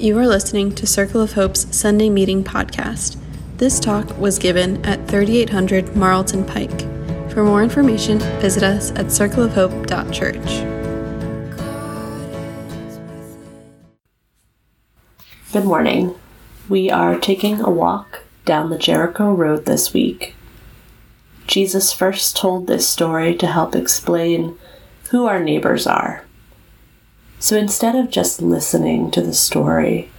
You are listening to Circle of Hope's Sunday Meeting podcast. This talk was given at 3800 Marlton Pike. For more information, visit us at circleofhope.church. Good morning. We are taking a walk down the Jericho Road this week. Jesus first told this story to help explain who our neighbors are. So instead of just listening to the story,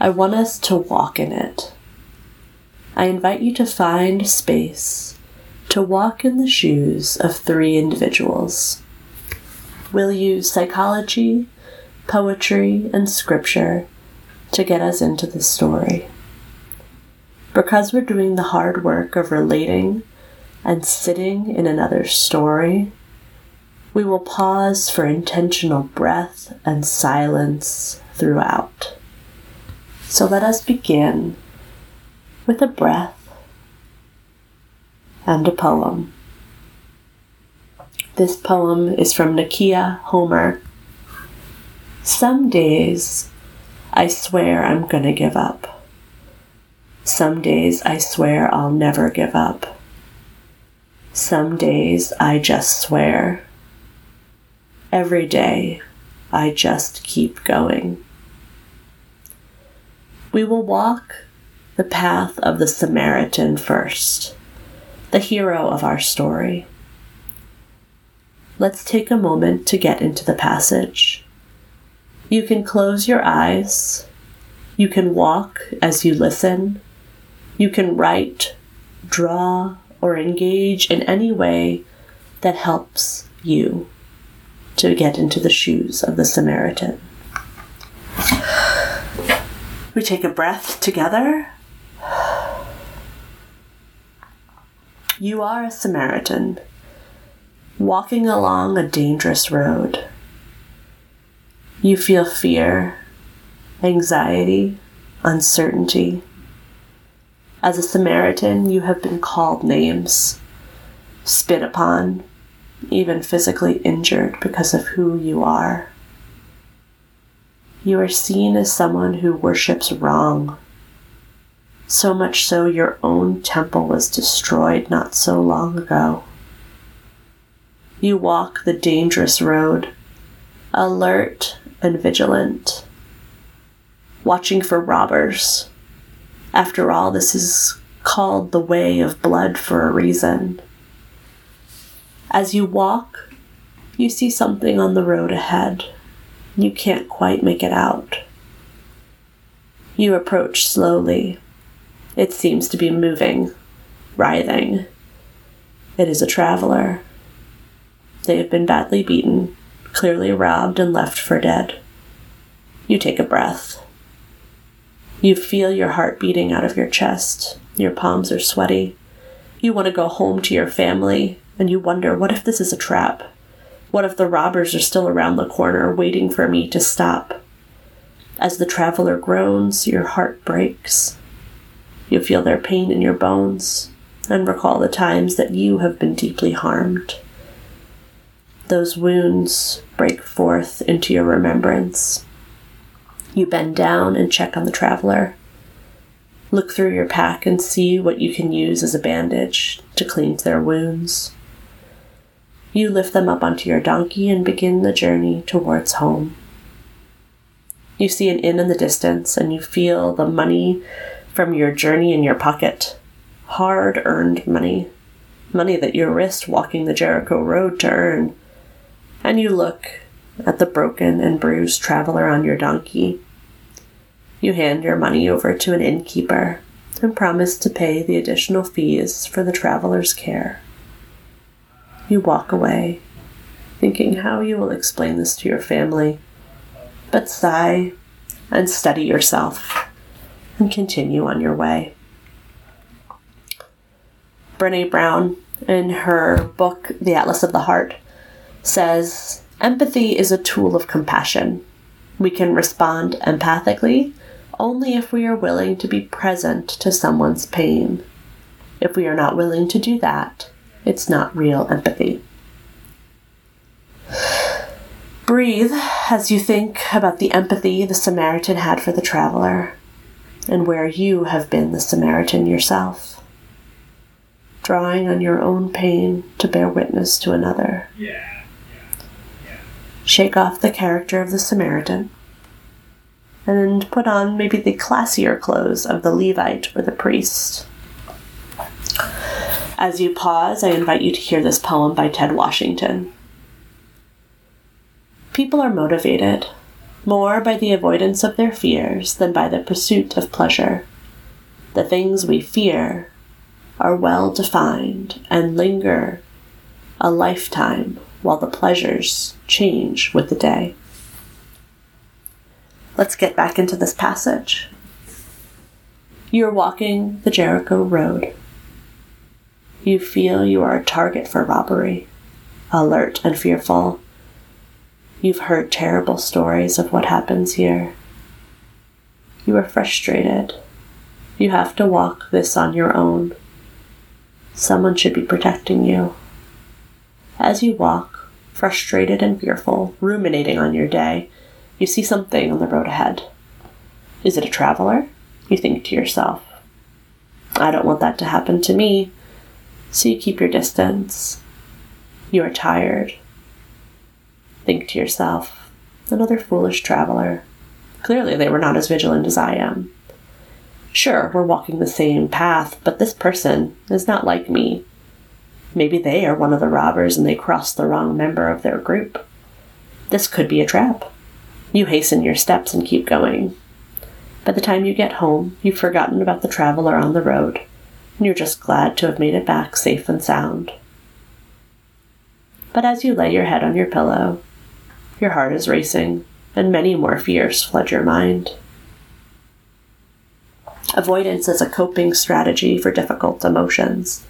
I want us to walk in it. I invite you to find space to walk in the shoes of three individuals. We'll use psychology, poetry, and scripture to get us into the story. Because we're doing the hard work of relating and sitting in another's story, we will pause for intentional breath and silence throughout. So let us begin with a breath and a poem. This poem is from Nakeia Homer. Some days I swear I'm gonna give up. Some days I swear I'll never give up. Some days I just swear Every day, I just keep going. We will walk the path of the Samaritan first, the hero of our story. Let's take a moment to get into the passage. You can close your eyes. You can walk as you listen. You can write, draw, or engage in any way that helps you to get into the shoes of the Samaritan. We take a breath together. You are a Samaritan walking along a dangerous road. You feel fear, anxiety, uncertainty. As a Samaritan, you have been called names, spit upon, even physically injured because of who you are. You are seen as someone who worships wrong. So much so, your own temple was destroyed not so long ago. You walk the dangerous road, alert and vigilant, watching for robbers. After all, this is called the way of blood for a reason. As you walk, you see something on the road ahead. You can't quite make it out. You approach slowly. It seems to be moving, writhing. It is a traveler. They have been badly beaten, clearly robbed, and left for dead. You take a breath. You feel your heart beating out of your chest. Your palms are sweaty. You want to go home to your family, and you wonder what if this is a trap? What if the robbers are still around the corner waiting for me to stop? As the traveler groans, your heart breaks. You feel their pain in your bones and recall the times that you have been deeply harmed. Those wounds break forth into your remembrance. You bend down and check on the traveler. Look through your pack and see what you can use as a bandage to cleanse their wounds. You lift them up onto your donkey and begin the journey towards home. You see an inn in the distance and you feel the money from your journey in your pocket. Hard earned money. Money that you risked walking the Jericho Road to earn. And you look at the broken and bruised traveler on your donkey. You hand your money over to an innkeeper and promise to pay the additional fees for the traveler's care you walk away, thinking how you will explain this to your family. But sigh and steady yourself and continue on your way. Brene Brown, in her book, The Atlas of the Heart, says empathy is a tool of compassion. We can respond empathically only if we are willing to be present to someone's pain. If we are not willing to do that, it's not real empathy. Breathe as you think about the empathy the Samaritan had for the traveler and where you have been the Samaritan yourself, drawing on your own pain to bear witness to another. Shake off the character of the Samaritan and put on maybe the classier clothes of the Levite or the priest. As you pause, I invite you to hear this poem by Ted Washington. People are motivated more by the avoidance of their fears than by the pursuit of pleasure. The things we fear are well defined and linger a lifetime while the pleasures change with the day. Let's get back into this passage. You're walking the Jericho Road. You feel you are a target for robbery, alert and fearful You've heard terrible stories of what happens here. You are frustrated. You have to walk this on your own. Someone should be protecting you. As you walk, frustrated and fearful, ruminating on your day, you see something on the road ahead. Is it a traveler? You think to yourself. I don't want that to happen to me. So you keep your distance. You are tired think to yourself, another foolish traveler. Clearly, they were not as vigilant as I am. Sure, we're walking the same path, but this person is not like me. Maybe they are one of the robbers and they crossed the wrong member of their group. This could be a trap. You hasten your steps and keep going. By the time you get home, you've forgotten about the traveler on the road, you're just glad to have made it back safe and sound. But as you lay your head on your pillow, your heart is racing, and many more fears flood your mind. Avoidance is a coping strategy for difficult emotions.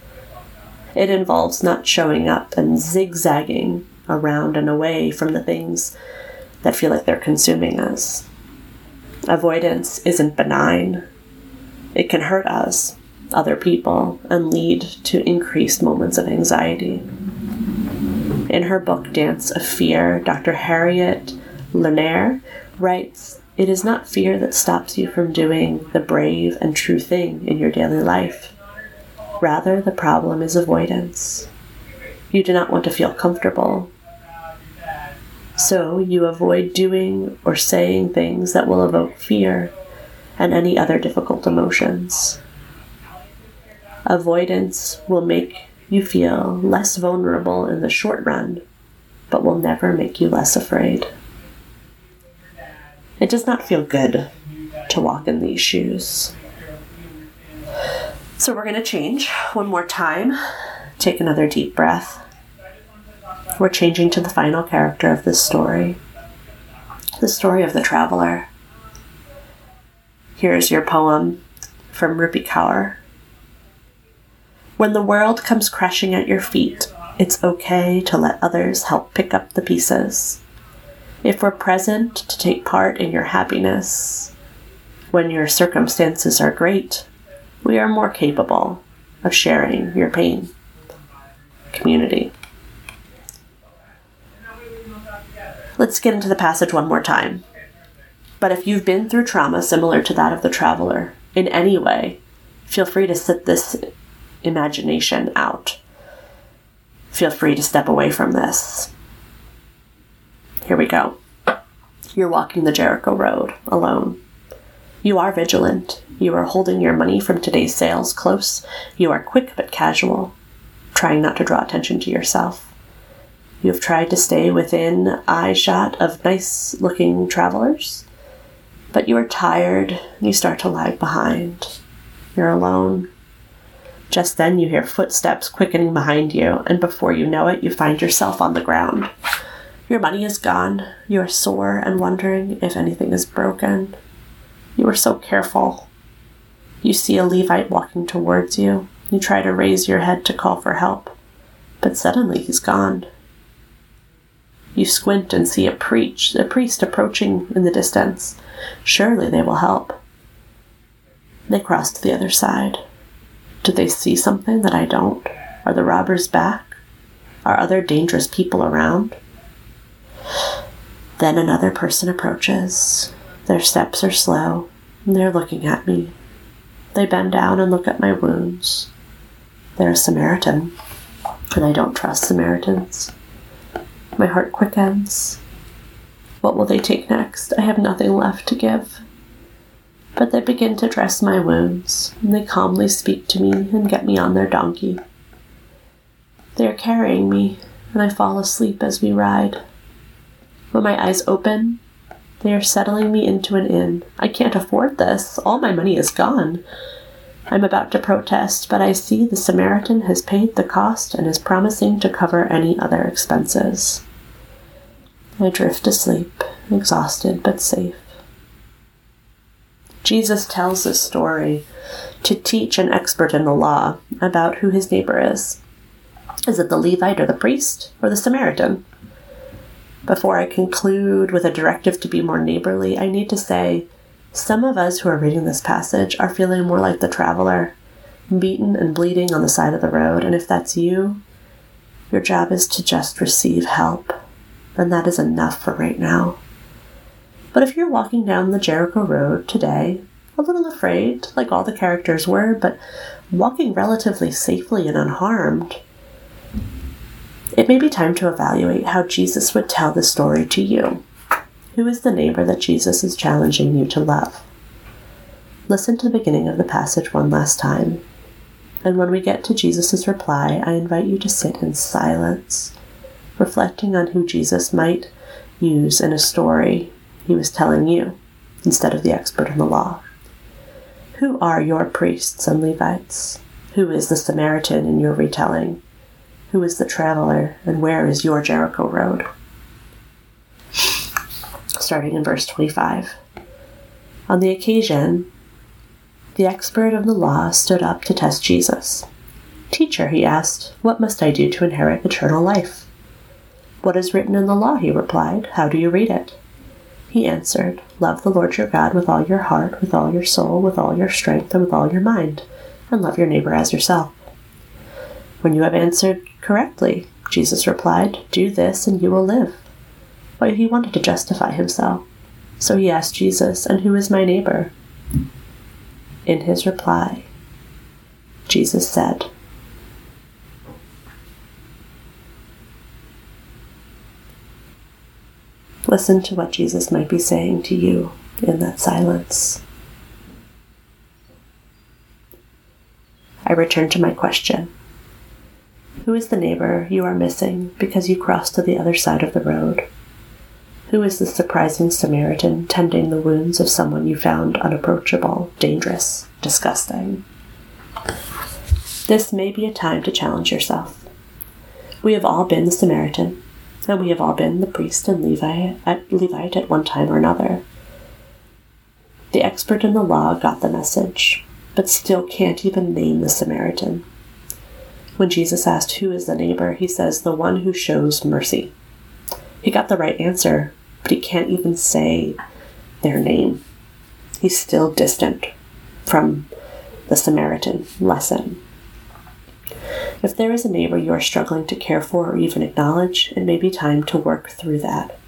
It involves not showing up and zigzagging around and away from the things that feel like they're consuming us. Avoidance isn't benign. It can hurt us, other people, and lead to increased moments of anxiety. In her book Dance of Fear, Dr. Harriet Lerner writes It is not fear that stops you from doing the brave and true thing in your daily life. Rather, the problem is avoidance. You do not want to feel comfortable. So you avoid doing or saying things that will evoke fear and any other difficult emotions. Avoidance will make you feel less vulnerable in the short run, but will never make you less afraid. It does not feel good to walk in these shoes. So we're going to change one more time. Take another deep breath. We're changing to the final character of this story the story of the traveler. Here's your poem from Rupi Kaur when the world comes crashing at your feet, it's okay to let others help pick up the pieces. If we're present to take part in your happiness, when your circumstances are great, we are more capable of sharing your pain. Community. Let's get into the passage one more time. But if you've been through trauma similar to that of the traveler in any way, feel free to sit this imagination out. Feel free to step away from this. Here we go. You're walking the Jericho Road alone. You are vigilant. You are holding your money from today's sales close. You are quick but casual, trying not to draw attention to yourself. You have tried to stay within eye shot of nice looking travelers, but you are tired and you start to lag behind. You're alone. Just then you hear footsteps quickening behind you, and before you know it, you find yourself on the ground. Your money is gone. You are sore and wondering if anything is broken. You are so careful. You see a Levite walking towards you. You try to raise your head to call for help, but suddenly he's gone. You squint and see a preach, a priest approaching in the distance. Surely they will help. They cross to the other side. Do they see something that I don't? Are the robbers back? Are other dangerous people around? Then another person approaches. Their steps are slow, and they're looking at me. They bend down and look at my wounds. They're a Samaritan, and I don't trust Samaritans. My heart quickens. What will they take next? I have nothing left to give. But they begin to dress my wounds, and they calmly speak to me and get me on their donkey. They are carrying me, and I fall asleep as we ride. When my eyes open, they are settling me into an inn. I can't afford this. All my money is gone. I'm about to protest, but I see the Samaritan has paid the cost and is promising to cover any other expenses. I drift asleep, exhausted but safe. Jesus tells this story to teach an expert in the law about who his neighbor is. Is it the Levite or the priest or the Samaritan? Before I conclude with a directive to be more neighborly, I need to say some of us who are reading this passage are feeling more like the traveler, beaten and bleeding on the side of the road, and if that's you, your job is to just receive help, and that is enough for right now. But if you're walking down the Jericho Road today, a little afraid, like all the characters were, but walking relatively safely and unharmed, it may be time to evaluate how Jesus would tell the story to you. Who is the neighbor that Jesus is challenging you to love? Listen to the beginning of the passage one last time. And when we get to Jesus' reply, I invite you to sit in silence, reflecting on who Jesus might use in a story he was telling you instead of the expert in the law. Who are your priests and Levites? Who is the Samaritan in your retelling? Who is the traveler, and where is your Jericho road? Starting in verse 25. On the occasion, the expert of the law stood up to test Jesus. Teacher, he asked, what must I do to inherit eternal life? What is written in the law? He replied. How do you read it? He answered, Love the Lord your God with all your heart, with all your soul, with all your strength, and with all your mind, and love your neighbor as yourself. When you have answered correctly, Jesus replied, Do this and you will live. But he wanted to justify himself. So he asked Jesus, And who is my neighbor? In his reply, Jesus said, Listen to what Jesus might be saying to you in that silence. I return to my question who is the neighbor you are missing because you crossed to the other side of the road? Who is the surprising Samaritan tending the wounds of someone you found unapproachable, dangerous, disgusting? This may be a time to challenge yourself. We have all been the Samaritan, and we have all been the priest and Levite at, Levite at one time or another. The expert in the law got the message, but still can't even name the Samaritan. When Jesus asked, Who is the neighbor? he says, The one who shows mercy. He got the right answer, but he can't even say their name. He's still distant from the Samaritan lesson. If there is a neighbor you are struggling to care for or even acknowledge, it may be time to work through that.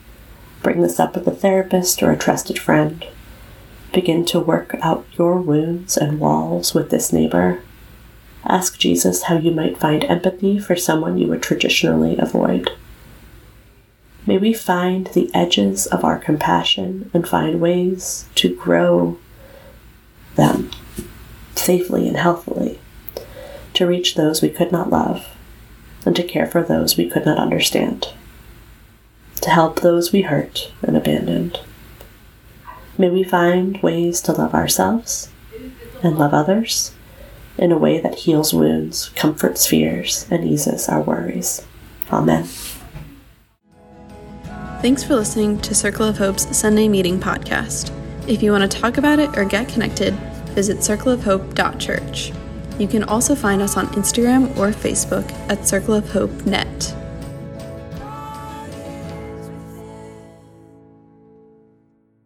Bring this up with a therapist or a trusted friend. Begin to work out your wounds and walls with this neighbor Ask Jesus how you might find empathy for someone you would traditionally avoid. May we find the edges of our compassion and find ways to grow them safely and healthily, to reach those we could not love, and to care for those we could not understand, to help those we hurt and abandoned. May we find ways to love ourselves and love others in a way that heals wounds, comforts fears, and eases our worries. Amen. Thanks for listening to Circle of Hope's Sunday Meeting podcast. If you want to talk about it or get connected, visit circleofhope.church. You can also find us on Instagram or Facebook at Circle of Hope Net.